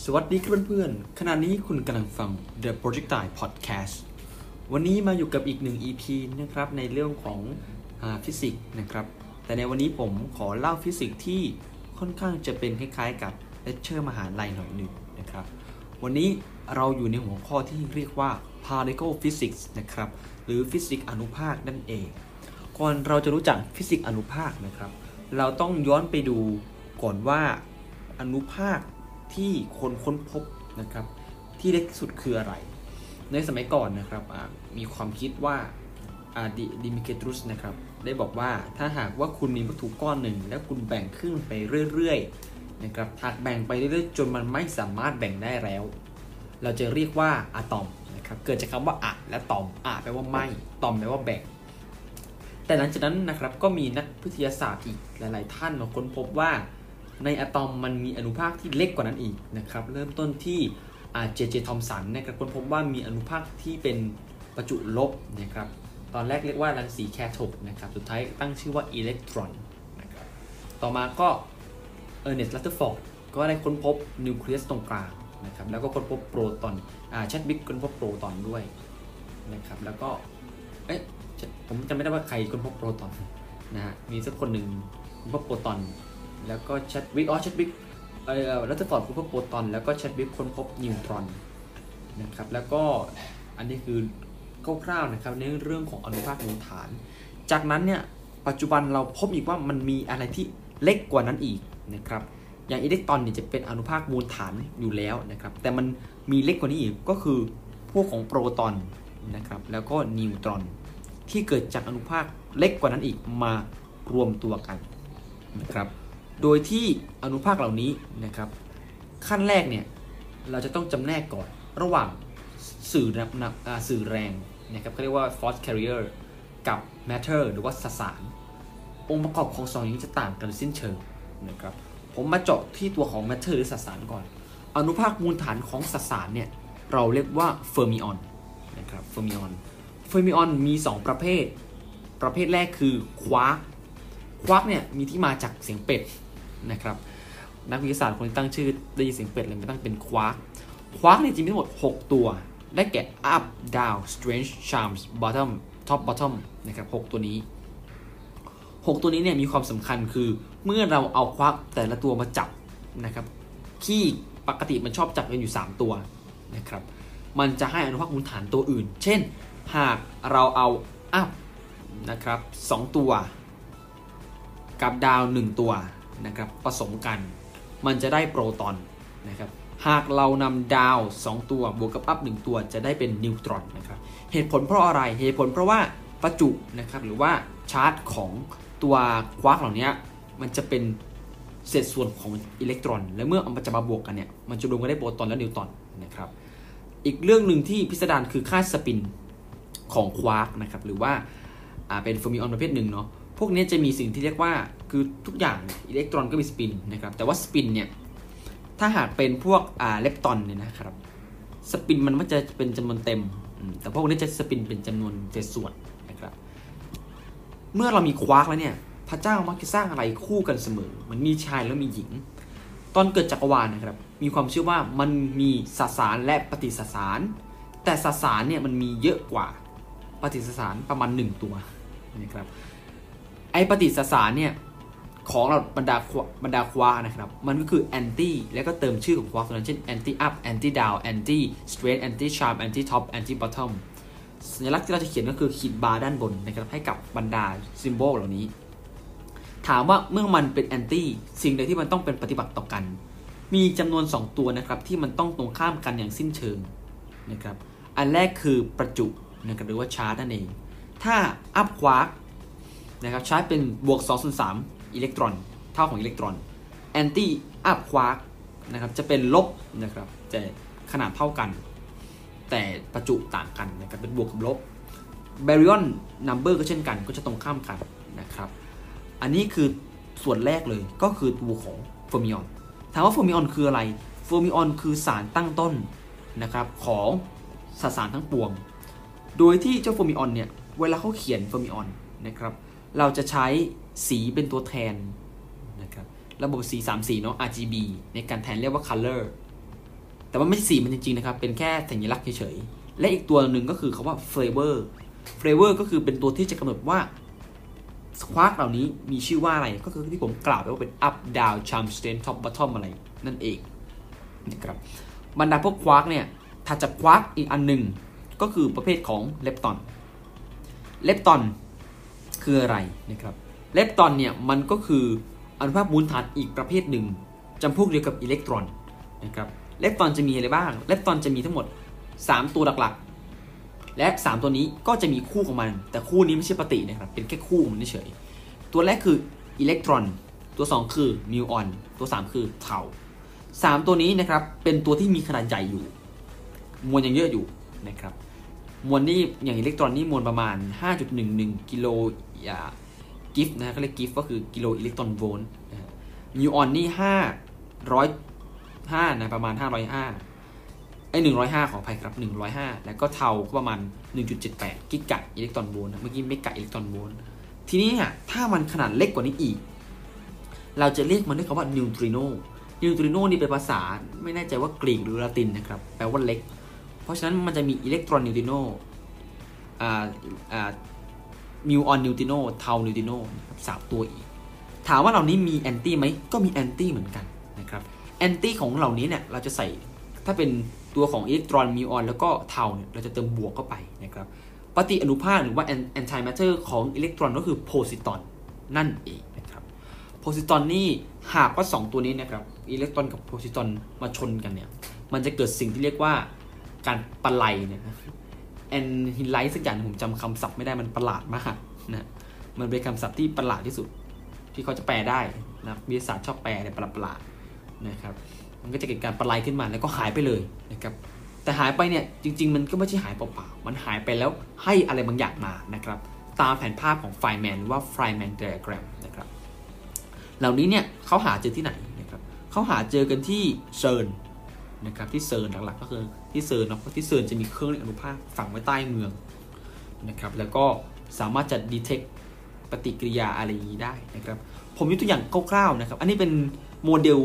สวัสดีครับเพื่อนๆ ขณะนี้คุณกำลังฟัง The Projectile Podcast วันนี้มาอยู่กับอีกหนึ่ง EP นะครับในเรื่องของฟิสิกส์นะครับ แต่ในวันนี้ผมขอเล่าฟิสิกส์ที่ค่อนข้างจะเป็นคล้ายๆ กับเลคเชอร์มหาลัยหน่อยหนึ่งนะครับ วันนี้เราอยู่ในหัวข้อที่เรียกว่า particle physics นะครับ หรือฟิสิกส์อนุภาคนั่นเอง ก่อนเราจะรู้จักฟิสิกส์อนุภาคนะครับ เราต้องย้อนไปดูก่อนว่าอนุภาค ที่คนค้นพบนะครับ ที่เล็กที่สุดคืออะไร ในสมัยก่อนนะครับมีความคิดว่าดิดิมิเกตรุสนะครับได้บอกว่าถ้าหากว่าคุณมีวัตถุก้อนหนึ่ง แล้วคุณแบ่งครึ่งไปเรื่อยๆนะครับหากแบ่งไปเรื่อยๆจนมันไม่สามารถแบ่งได้แล้ว เราจะเรียกว่าอะตอมนะครับเกิดจากคำว่าอะและตอมอะแปลว่าไม่ตอมแปลว่าแบ่ง แต่หลังจากนั้นนะครับก็มีนักวิทยาศาสตร์อีกหลาย ๆ ท่านมาค้นพบว่า ในอะตอมมันมีอนุภาคที่เล็กกว่านั้นอีกนะครับเริ่มต้นที่เจเจทอมสันนะครับค้นพบว่ามีอนุภาคที่เป็นประจุลบนะครับตอนแรกเรียกว่ารังสีแคโทดนะครับสุดท้ายตั้งชื่อว่าอิเล็กตรอนนะครับต่อมาก็เออร์เนสต์รัทเทอร์ฟอร์ดก็ได้ค้นพบนิวเคลียสตรงกลางนะครับแล้วก็ค้นพบโปรตอนอ่าชัดบิ๊กค้นพบโปรตอนด้วยนะครับแล้วก็เอ๊ะผมจำไม่ได้ว่าใครค้นพบโปรตอนนะฮะมีสักคนหนึ่งค้นพบโปรตอน แล้วก็แชดวิกอ๋อชัดวิกเอ่อรัตฟอร์ดค้นพบโปรตอน แล้วก็แชดวิกค้นพบนิวตรอนนะครับแล้วก็อันนี้คือคร่าวๆนะครับในเรื่องของอนุภาคมูลฐาน จากนั้นเนี่ยปัจจุบันเราพบอีกว่ามันมีอะไรที่เล็กกว่านั้นอีกนะครับอย่างอิเล็กตรอนเนี่ยจะเป็นอนุภาคมูลฐานอยู่แล้วนะครับแต่มันมีเล็กกว่านี้อีกก็คือพวกของโปรตอนนะครับแล้วก็นิวตรอน ที่เกิดจากอนุภาคเล็กกว่านั้นอีกมารวมตัวกันนะครับ โดยที่อนุภาคเหล่านี้นะครับ ขั้นแรกเนี่ยเราจะต้องจำแนกก่อนระหว่างสื่อนับสื่อแรงนะครับเขาเรียกว่า force carrier กับ matter หรือว่าสสาร องค์ประกอบของสองอย่างนี้จะต่างกันสิ้นเชิงนะครับผมมาเจาะที่ตัวของ matter หรือสสารก่อน อนุภาคมูลฐานของสสารเนี่ยเราเรียกว่า fermion นะครับ fermion fermion มี 2 ประเภท ประเภทแรกคือควาร์กควาร์กเนี่ยมีที่มาจากเสียงเป็ด นะครับนักวิทยาศาสตร์คนที่ตั้งชื่อได้ยินเสียงเป็ดเลยมาตั้งเป็นควาร์กควาร์กเนี่ยจริงมีทั้งหมด 6 ตัว ได้แก่ up down strange charms bottom top bottom นะครับ6ตัวนี้ 6 ตัวนี้เนี่ยมีความสำคัญคือเมื่อเราเอาควาร์กแต่ละตัวมาจับนะครับที่ปกติมันชอบจับกันอยู่ 3 ตัวนะครับมันจะให้อนุภาคมูลฐานตัวอื่น เช่น หากเราเอา up นะครับ2ตัว กับดาว 1 ตัว นะครับผสมกัน มันจะได้โปรตอนนะครับหากเรานำดาว 2 ตัวบวกกับ up 1ตัวจะได้เป็นนิวตรอนนะครับเหตุผลเพราะอะไรเหตุผลเพราะว่าประจุนะครับหรือว่าชาร์จของตัวควาร์กเหล่านี้มันจะเป็นเศษส่วนของอิเล็กตรอน และเมื่อมันจะมาบวกกันเนี่ยมันจะรวมกันได้โปรตอนและนิวตรอนนะครับอีกเรื่องหนึ่งที่พิสดารคือค่า spin ของควาร์กนะครับหรือว่าเป็น fermion ประเภทหนึ่งเนาะพวกนี้จะมีสิ่งที่เรียกว่า คือทุกอย่างอิเล็กตรอนก็มี spin นะครับแต่ว่า spin เนี่ยถ้าหากเป็นพวกอ่าเลปตอนเนี่ยนะครับสปินมันมันจะเป็นจำนวนเต็ม แต่พวกนี้จะสปินเป็นจำนวนเศษส่วนนะครับ เมื่อเรามีควาร์กแล้วเนี่ยพระเจ้ามักจะสร้างอะไรคู่กันเสมอ มันมีชายแล้วมีหญิง ตอนเกิดจักรวาลนะครับ มีความเชื่อว่ามันมีสสารและปฏิสสาร แต่สสารเนี่ยมันมีเยอะกว่าปฏิสสารประมาณ 1 ตัวนะครับไอปฏิสสารเนี่ย ของเราบรรดาบรรดาควาร์กนะครับ มันก็คือ anti แล้วก็เติมชื่อของควาร์กตัวนั้นเช่น anti up anti down anti strange anti charm anti top anti bottom สัญลักษณ์ที่เราจะเขียนก็คือขีดบาร์ด้านบนนะครับให้กับบรรดา symbol เหล่านี้ ถามว่าเมื่อมันเป็น anti สิ่งใดที่มันต้องเป็นปฏิปักษ์ต่อกัน มีจำนวน 2 ตัวนะครับที่มันต้องตรงข้ามกันอย่างสิ้นเชิงนะครับอันแรกคือประจุนะครับหรือว่าชาร์จนั่นเอง ถ้า up quark นะครับใช้เป็นบวก2ส่วน3 อิเล็กตรอน เท่าของอิเล็กตรอน anti up quark นะครับจะเป็นลบนะครับจะขนาดเท่ากัน แต่ประจุต่างกันนะครับเป็นบวกกับลบ baryon number ก็เช่นกันก็จะตรงข้ามกันนะครับ อันนี้คือส่วนแรกเลยก็คือตัวของเฟอร์มิออนถามว่าเฟอร์มิออนคืออะไรเฟอร์มิออนคือสารตั้งต้นนะครับของสสารทั้งปวง โดยที่เจ้าเฟอร์มิออนเนี่ยเวลาเขาเขียนเฟอร์มิออนนะครับเราจะใช้ สีเป็นตัวแทนนะครับระบบสี 3 สีเนาะ RGB ในการแทนเรียกว่า color แต่ว่าไม่ใช่สีมันจริงๆนะครับ เป็นแค่สัญลักษณ์เฉยๆ และอีกตัวหนึ่งก็คือคำว่า flavor flavor ก็คือเป็นตัวที่จะกำหนดว่าควาร์กเหล่านี้มีชื่อว่าอะไร ก็คือที่ผมกล่าวไปว่าเป็น up down charm strange top bottom อะไร นั่นเองนะครับบรรดาพวกควาร์กเนี่ยถัดจากควาร์กอีกอันหนึ่งก็คือประเภทของเลปตอนเลปตอนคืออะไรนะครับ เลปตอนเนี่ยมันก็คืออนุภาคมูลฐานอีกประเภทหนึ่งจำพวกเดียวกับอิเล็กตรอนนะครับเลปตอนจะมีอะไรบ้างเลปตอนจะมีทั้งหมด 3 ตัวหลักๆ และ 3 ตัวนี้ก็จะมีคู่ของมัน แต่คู่นี้ไม่ใช่ปฏินะครับเป็นแค่คู่มันเฉยตัวแรกคืออิเล็กตรอนตัว 2 คือมิวออนตัว 3 คือเทา3 ตัวนี้นะครับเป็นตัวที่มีขนาดใหญ่อยู่ มวลยังเยอะอยู่นะครับมวลนี่อย่างอิเล็กตรอนนี่มวลประมาณ 5.11กิโล กิฟต์นะเขาเรียกกิฟต์ก็คือกิโลอิเล็กตรอนโวลต์มิวออนนี่500 5นะประมาณ505ไอ้105ขออภัยครับ105แล้วก็เทาก็ประมาณ1.78กิกะอิเล็กตรอนโวลต์เมื่อกี้เมกะอิเล็กตรอนโวลต์ทีนี้อะถ้ามันขนาดเล็กกว่านี้อีก เราจะเรียกมันด้วยคำว่านิวตริโนนิวตริโนนี่เป็นภาษาไม่แน่ใจว่ากรีกหรือละตินนะครับแปลว่าเล็ก เพราะฉะนั้นมันจะมีอิเล็กตรอนนิวตริโนอ่าอ่า มิวออนนิวตริโนเทานิวตริโนสามตัวอีก ถามว่าเหล่านี้มี anti ไหมก็มี anti เหมือนกันนะครับ anti ของเหล่านี้เนี่ยเราจะใส่ถ้าเป็นตัวของอิเล็กตรอนมิวออนแล้วก็เทาเนี่ยเราจะเติมบวกเข้าไปนะครับปฏิอนุภาคหรือว่า antimatter ของอิเล็กตรอนก็คือโพซิตรอนนั่นเองนะครับโพซิตรอนนี่หากว่า 2 ตัวนี้นะครับอิเล็กตรอนกับโพซิตรอนมาชนกันเนี่ยมันจะเกิดสิ่งที่เรียกว่าการประลัยเนี่ย annihilate สักอย่างผมจำคำศัพท์ไม่ได้มันประหลาดมากนะมันเป็นคำศัพท์ที่ประหลาดที่สุด ที่เขาจะแปลได้นะวิทยาศาสตร์ชอบแปลอะไรประหลาดนะครับมันก็จะเกิดการประลัยขึ้นมาแล้วก็หายไปเลยนะครับแต่หายไปเนี่ยจริง ๆ มันก็ไม่ใช่หายเปล่าๆมันหายไปแล้วให้อะไรบางอย่างมานะครับตามแผนภาพของไฟน์แมนหรือว่า Feynman diagram นะครับเหล่านี้เนี่ยเขาหาเจอที่ไหนนะครับเขาหาเจอกันที่เซิร์นนะครับที่เซิร์นหลักๆก็คือ ที่เซิร์นเนาะที่เซิร์นจะมีเครื่องอนุภาคฝังไว้ใต้เมืองนะครับแล้วก็สามารถจะ detect ปฏิกิริยาอะไรอย่างนี้ได้นะครับผมยกตัวอย่างคร่าวๆนะครับ อันนี้เป็นโมเดล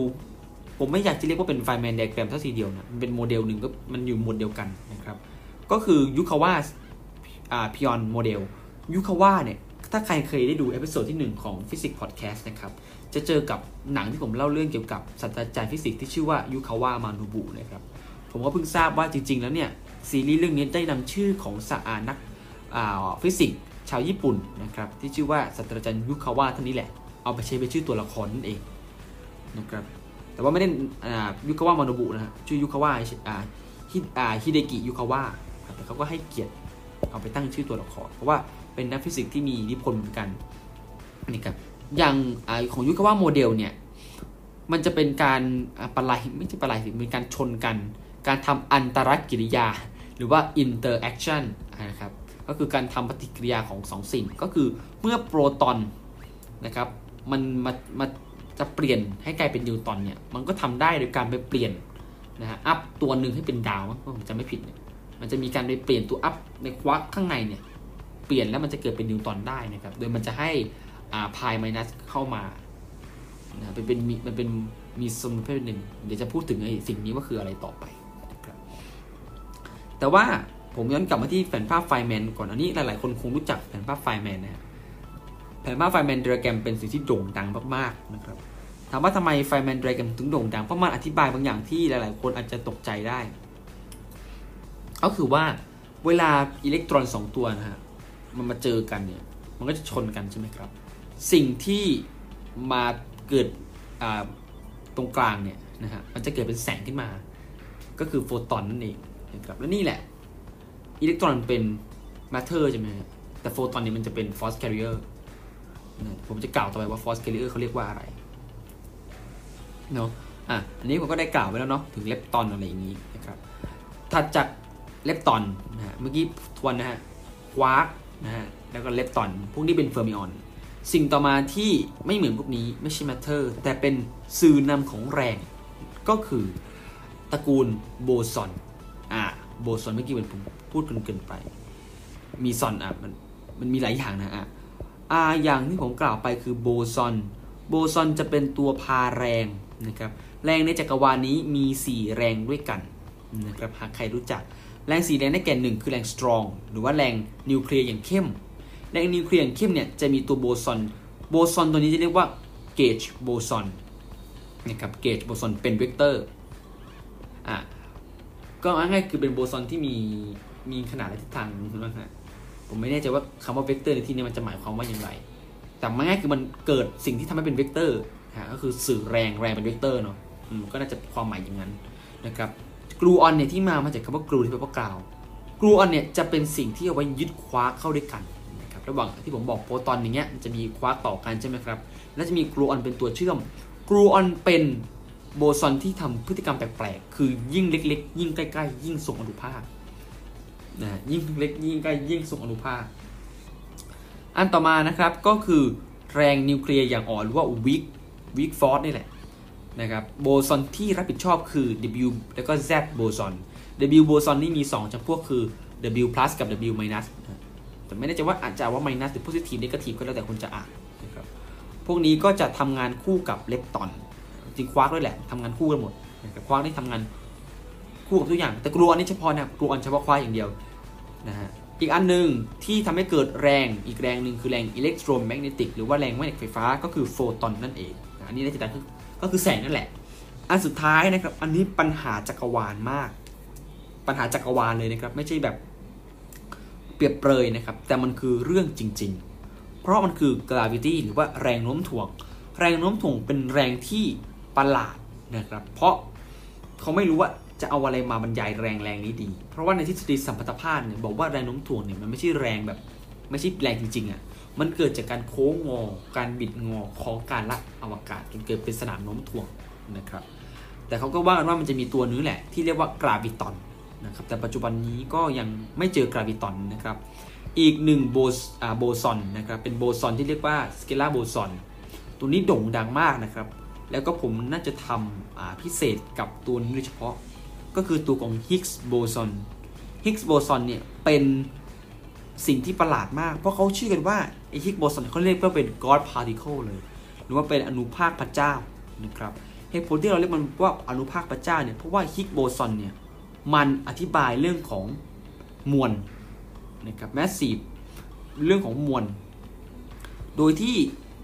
ผมไม่อยากจะเรียกว่าเป็น Feynman diagram เท่าทีเดียวนะมันเป็นโมเดลหนึ่งก็มันอยู่โมเดลกันนะครับ ก็คือยุคาวาอ่าพิออนโมเดลยุคาวาเนี่ยถ้าใครเคยได้ดู episode ที่ 1 ของฟิสิกส์พอดแคสต์นะครับ จะเจอกับหนังที่ผมเล่าเรื่องเกี่ยวกับศาสตราจารย์ฟิสิกส์ที่ชื่อว่ายุคาวามานาบุนะครับ ผมก็เพิ่งทราบว่าจริง ๆ แล้วเนี่ยซีรีส์เรื่องนี้ได้นำชื่อของศาสตรานักฟิสิกส์ชาวญี่ปุ่นนะครับที่ชื่อว่าศาสตราจารย์ยุคาวาท่านนี้แหละ เอาไปใช้เป็นชื่อตัวละครนั่นเองนะครับแต่ว่าไม่ได้ยุคาวะมานาบุนะฮะชื่อยุคาวะฮิฮิเดกิยุคาวะแต่เขาก็ให้เกียรติเอาไปตั้งชื่อตัวละคร เพราะว่าเป็นนักฟิสิกส์ที่มีอิทธิพลเหมือนกันนี่ครับอย่างของยุคาวะโมเดลเนี่ยมันจะเป็นการปลายไม่ใช่ปลายสิเป็นการชนกัน การทำอันตรกิริยา หรือว่า interaction นะครับก็คือการทำปฏิกิริยาของสองสิ่ง ก็คือเมื่อโปรตอนนะครับมันมามาจะเปลี่ยนให้กลายเป็นนิวตอนเนี่ยมันก็ทำได้โดยการไปเปลี่ยนนะฮะอัพตัวหนึ่งให้เป็นดาวผมจะไม่ผิดเนี่ยมันจะมีการไปเปลี่ยนตัวอัพในควักข้างในเนี่ยเปลี่ยนแล้วมันจะเกิดเป็นนิวตอนได้นะครับโดยมันจะให้อ่าพายไมนัสเข้ามานะเป็นเป็นมันเป็นมีสมมติหนึ่งเดี๋ยวจะพูดถึงไอ้สิ่งนี้ว่าคืออะไรต่อไป แต่ว่าผมย้อนกลับมาที่แผ่นภาพไฟแมนก่อนอันนี้หลาย ๆ คนคงรู้จักแผ่นภาพไฟแมนนะแผ่นภาพไฟแมนเดรแกรมเป็นสิ่งที่โด่งดังมาก ๆ นะครับ ถามว่าทำไมไฟแมนเดรแกรมถึงโด่งดัง เพราะมันอธิบายบางอย่างที่หลาย ๆ คนอาจจะตกใจได้ ก็คือว่าเวลาอิเล็กตรอนสองตัวนะฮะ มันมาเจอกันเนี่ย มันก็จะชนกันใช่ไหมครับ สิ่งที่มาเกิดตรงกลางเนี่ยนะฮะ มันจะเกิดเป็นแสงขึ้นมา ก็คือโฟตอนนั่นเอง นะครับ และนี่แหละ อิเล็กตรอนเป็น matter ใช่ไหมแต่โฟตอนนี้มันจะเป็น force carrier ผมจะกล่าวต่อไปว่า force carrier เขาเรียกว่าอะไรเนาะอะอันนี้ผมก็ได้กล่าวไปแล้วเนาะถึงเลปตอนอะไรอย่างนี้นะครับถัดจากเลปตอนนะฮะเมื่อกี้ทวนนะฮะควาร์กนะฮะแล้วก็เลปตอน พวกนี้เป็นเฟอร์มิออนสิ่งต่อมาที่ไม่เหมือนพวกนี้ไม่ใช่ matter แต่เป็นสื่อนำของแรง ก็คือตระกูลโบซอน โบซอนเมื่อกี้ผมพูดกันเกินไป มีซอนอะมันมันมีหลายอย่างนะอะอ่าอย่างที่ผมกล่าวไปคือโบซอน โบซอนจะเป็นตัวพาแรงนะครับ แรงในจักรวาลนี้มี 4 แรงด้วยกันนะครับ หากใครรู้จัก แรงสี่แรงได้แก่หนึ่งคือแรง strong หรือว่าแรงนิวเคลียร์อย่างเข้ม แรงนิวเคลียร์อย่างเข้มเนี่ยจะมีตัวโบซอน โบซอนตัวนี้จะเรียกว่า gauge boson นะครับ gauge boson เป็นเวกเตอร์ อะ ก็ง่ายๆคือเป็นโบซอนที่มีมีขนาดและทิศทางนะฮะผมไม่แน่ใจว่าคำว่าเวกเตอร์ในที่นี้มันจะหมายความว่าอย่างไร แต่ง่ายๆคือมันเกิดสิ่งที่ทำให้เป็นเวกเตอร์ฮะก็คือสื่อแรงแรงเป็นเวกเตอร์เนาะก็น่าจะความหมายอย่างนั้นนะครับกลูออนเนี่ยที่มามาจากคำว่า glue ที่แปลว่ากาวกลูออนเนี่ยจะเป็นสิ่งที่เอาไว้ยึดควาร์กเข้าด้วยกันนะครับระหว่างที่ผมบอกโปรตอนอย่างเงี้ยจะมีควาร์กต่อกันใช่ไหมครับแล้วจะมีกลูออนเป็นตัวเชื่อมกลูออนเป็น โบซอนที่ทำพฤติกรรมแปลกๆ คือยิ่งเล็ก ๆ ยิ่งใกล้ๆ ยิ่งส่งอนุภาคนะยิ่งเล็กยิ่งใกล้ยิ่งส่งอนุภาค อันต่อมานะครับก็คือแรงนิวเคลียร์อย่างอ่อนหรือว่า weak weak force นี่แหละนะครับโบซอนที่รับผิดชอบคือ W แล้วก็ Z โบซอน W โบซอนนี่มี 2จำพวกคือ W กับ W แต่ไม่แน่ใจว่าอาจจะว่า minus หรือ positive negative ก็แล้วแต่คุณจะอ่านนะครับพวกนี้ก็จะทำงานคู่กับเลปตอน จริงควาร์กด้วยแหละทำงานคู่กันหมดนะครับควาร์กนี่ทำงานคู่กับทุกอย่าง แต่กลัวอันนี้เฉพาะนะกลัวอันเฉพาะควาร์กอย่างเดียวนะฮะอีกอันหนึ่งที่ทำให้เกิดแรงอีกแรงหนึ่งคือแรง electromagnetic หรือว่าแรงแม่เหล็กไฟฟ้าก็คือโฟตอนนั่นเองอันนี้ในจิตใจก็คือแสงนั่นแหละ อันสุดท้ายนะครับ อันนี้ปัญหาจักรวาลมาก ปัญหาจักรวาลเลยนะครับ ไม่ใช่แบบเปรียบเปรยนะครับ แต่มันคือเรื่องจริง ๆ เพราะมันคือ gravity หรือว่าแรงโน้มถ่วง แรงโน้มถ่วงเป็นแรงที่ ประหลาดนะครับ เพราะเขาไม่รู้ว่าจะเอาอะไรมาบรรยายแรงแรงนี้ดี เพราะว่าในทฤษฎีสัมพัทธภาพเนี่ยบอกว่าแรงโน้มถ่วงเนี่ยมันไม่ใช่แรงแบบ ไม่ใช่แรงจริงๆอะ่ะ มันเกิดจากการโค้งงอ การบิดงอของการละอวกาศจนเกิดเป็นสนามโน้มถ่วงนะครับ แต่เขาก็ว่ากันว่ามันจะมีตัวนึงแหละ ที่เรียกว่ากราวิตอนนะครับ แต่ปัจจุบันนี้ก็ยังไม่เจอกราวิตอนนะครับ อีกหนึ่งโบสอ่าโบซอนนะครับ เป็นโบซอนที่เรียกว่าสเกลาโบซอน ตัวนี้โด่งดังมากนะครับ แล้วก็ผมน่าจะทำพิเศษกับตัวนี้โดยเฉพาะ ก็คือตัวของฮิกส์โบซอนฮิกส์โบซอนเนี่ยเป็นสิ่งที่ประหลาดมาก เพราะเขาเชื่อกันว่าไอฮิกส์โบซอนเขาเรียกว่าเป็น God particle เลย หรือว่าเป็นอนุภาคพระเจ้านะครับเหตุผลที่เราเรียกมันว่าอนุภาคพระเจ้าเนี่ยเพราะว่าฮิกส์โบซอนเนี่ยมันอธิบายเรื่องของมวลนะครับ massiveเรื่องของมวล โดยที่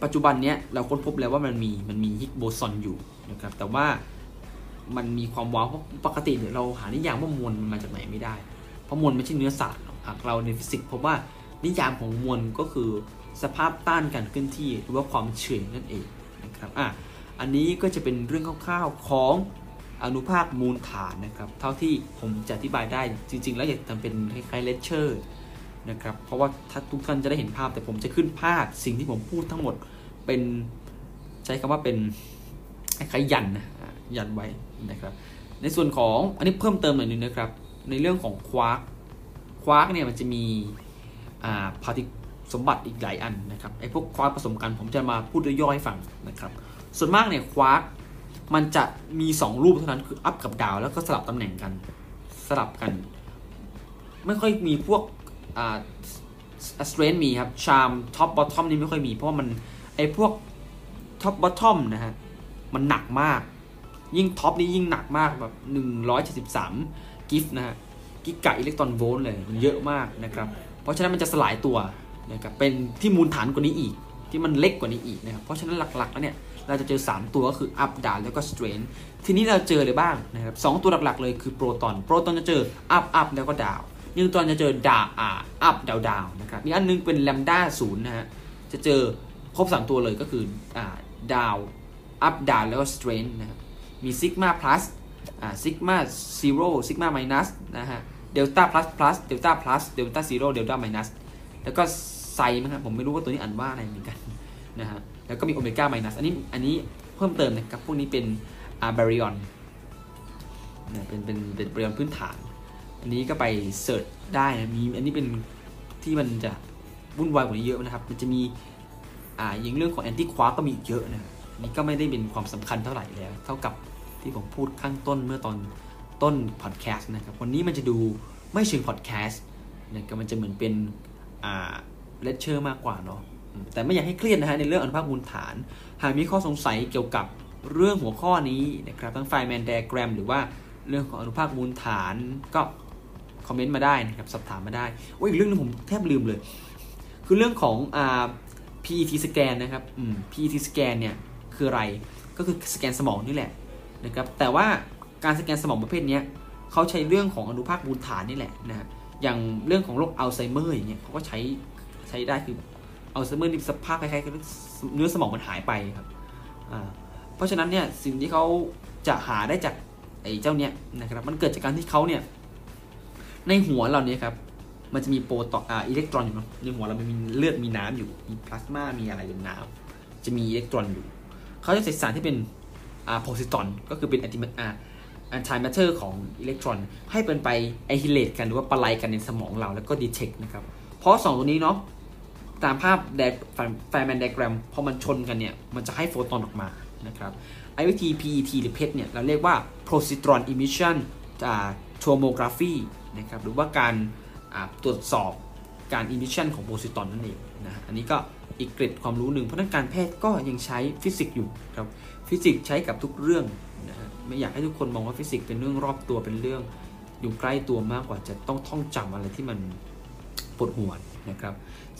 ปัจจุบันเนี้ยเราค้นพบแล้วว่ามันมีมันมีฮิกโบซอนอยู่นะครับแต่ว่ามันมีความว้าวเพราะปกติเนี่ยเราหานิยามว่ามวลมันมาจากไหนไม่ได้ เพราะมวลไม่ใช่เนื้อสัตว์หากเราในฟิสิกส์พบว่านิยามของมวลก็คือสภาพต้านการเคลื่อนที่หรือว่าความเฉื่อยนั่นเองนะครับอะอันนี้ก็จะเป็นเรื่องคร่าวๆของอนุภาคมูลฐานนะครับ เท่าที่ผมจะอธิบายได้จริง ๆ แล้วอยากทำเป็นคล้ายๆเลคเชอร์นะครับเพราะว่าถ้าทุกท่านจะได้เห็นภาพแต่ผมจะขึ้นภาพสิ่งที่ผมพูดทั้งหมด เป็นใช้คำว่าเป็นคล้ายๆยันนะยันไว้นะครับ ในส่วนของอันนี้เพิ่มเติมหน่อยนึงนะครับ ในเรื่องของควาร์กควาร์กเนี่ยมันจะมีอ่าพาร์ติสมบัติอีกหลายอันนะครับไอ้พวกควาร์กผสมกันผมจะมาพูดย่อยๆให้ฟังนะครับ ส่วนมากเนี่ยควาร์กมันจะมี 2 รูปเท่านั้นคือ up กับ down แล้วก็สลับตำแหน่งกันสลับกัน ไม่ค่อยมีพวกอ่า strange มีครับ charm top bottom นี่ไม่ค่อยมีเพราะว่ามัน ไอ้พวก top bottom นะฮะ มันหนักมาก ยิ่ง top นี่ยิ่งหนักมากแบบ 173 GeV นะฮะ กิกะอิเล็กตรอนโวลต์เลย มันเยอะมากนะครับ เพราะฉะนั้นมันจะสลายตัวนะครับเป็นที่มูลฐานกว่านี้อีก ที่มันเล็กกว่านี้อีกนะครับ เพราะฉะนั้นหลักๆแล้วเนี่ย เราจะเจอ 3 ตัวก็คือ up down แล้วก็ strange ทีนี้เราเจอเลยบ้างนะครับสตัวหลักๆเลยคือโปรตอน โปรตอนจะเจอ up up แล้วก็ down นิวตรอนจะเจอ down อ่า up down down นะครับอีกอันนึงเป็นแลมด้าศูนย์นะฮะจะเจอ ครบ 3 ตัวเลยก็คืออ่า down up down แล้วก็ strange นะครับมีซิกมา plus อ่าซิกมา zero ซิกมา minus นะฮะเดลต้า plus plus เดลต้า plus เดลต้า zero เดลต้า minusแล้วก็ไซมั้งครับผมไม่รู้ว่าตัวนี้อ่านว่าอะไรเหมือนกันนะฮะแล้วก็มีโอเมก้า minus อันนี้อันนี้เพิ่มเติมนะครับ พวกนี้เป็นอ่าแบริออนนะเป็นเป็นเป็นแบริออนพื้นฐาน อันนี้ก็ไป search ได้นะมีอันนี้เป็นที่มันจะวุ่นวายกว่านี้เยอะนะครับ มันจะมี อ่าอย่างเรื่องของ anti ควาร์กก็มีเยอะนะนี่ก็ไม่ได้เป็นความสำคัญเท่าไหร่แล้ว เท่ากับที่ผมพูดข้างต้นเมื่อตอนต้นพอดแคสต์นะครับวันนี้มันจะดูไม่เชิงพอดแคสต์นะครับมันจะเหมือนเป็นอ่าเลคเชอร์มากกว่าเนาะแต่ไม่อยากให้เครียดนะฮะในเรื่องอนุภาคมูลฐาน หากมีข้อสงสัยเกี่ยวกับเรื่องหัวข้อนี้นะครับทั้ง Feynman diagram หรือว่าเรื่องของอนุภาคมูลฐานก็ comment มาได้นะครับสอบถามมาได้โอ้ยอีกเรื่องนึงผมแทบลืมเลย คือเรื่องของอ่า PET สแกนนะครับอืม PET สแกนเนี่ยคืออะไร ก็คือสแกนสมองนี่แหละนะครับ แต่ว่าการสแกนสมองประเภทนี้เขาใช้เรื่องของอนุภาคมูลฐานนี่แหละนะฮะ อย่างเรื่องของโรคอัลไซเมอร์อย่างเงี้ยเขาก็ใช้ใช้ได้คืออัลไซเมอร์นี่สภาพคล้ายๆกับเนื้อสมองมันหายไปครับอ่าเพราะฉะนั้นเนี่ยสิ่งที่เขาจะหาได้จากไอ้เจ้าเนี้ยนะครับ มันเกิดจากการที่เขาเนี่ยในหัวเราเนี่ยครับ มันจะมีโปรตอนอ่าอิเล็กตรอนอยู่เนาะในหัวเรามันมีเลือดมีน้ำอยู่ มีพลาสมามีอะไรเป็นน้ำจะมีอิเล็กตรอนอยู่ เขาจะใส่สารที่เป็นอ่าโพซิตรอนก็คือเป็น antim อ่า antimatter ของอิเล็กตรอน ให้เป็นไป annihilate กันหรือว่าประลัยกันในสมองเราแล้วก็ detect นะครับ เพราะสองตัวนี้เนาะตามภาพ Feynman diagram พอมันชนกันเนี่ย มันจะให้โฟตอนออกมานะครับไอวิธี PET หรือ PET เนี่ย เราเรียกว่า positron emission tomography นะครับหรือว่าการ ตรวจสอบการ emission ของโพซิตรอนนั่นเองนะอันนี้ก็อีกเกร็ดความรู้หนึ่งเพราะนักการแพทย์ก็ยังใช้ฟิสิกส์อยู่ครับฟิสิกส์ใช้กับทุกเรื่องนะไม่อยากให้ทุกคนมองว่าฟิสิกส์เป็นเรื่องรอบตัวเป็นเรื่องอยู่ใกล้ตัวมากกว่าจะต้องท่องจำอะไรที่มันปวดหัวนะครับ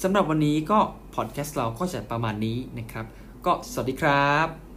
สำหรับวันนี้ก็พอดแคสต์เราก็จะประมาณนี้นะครับ ก็สวัสดีครับ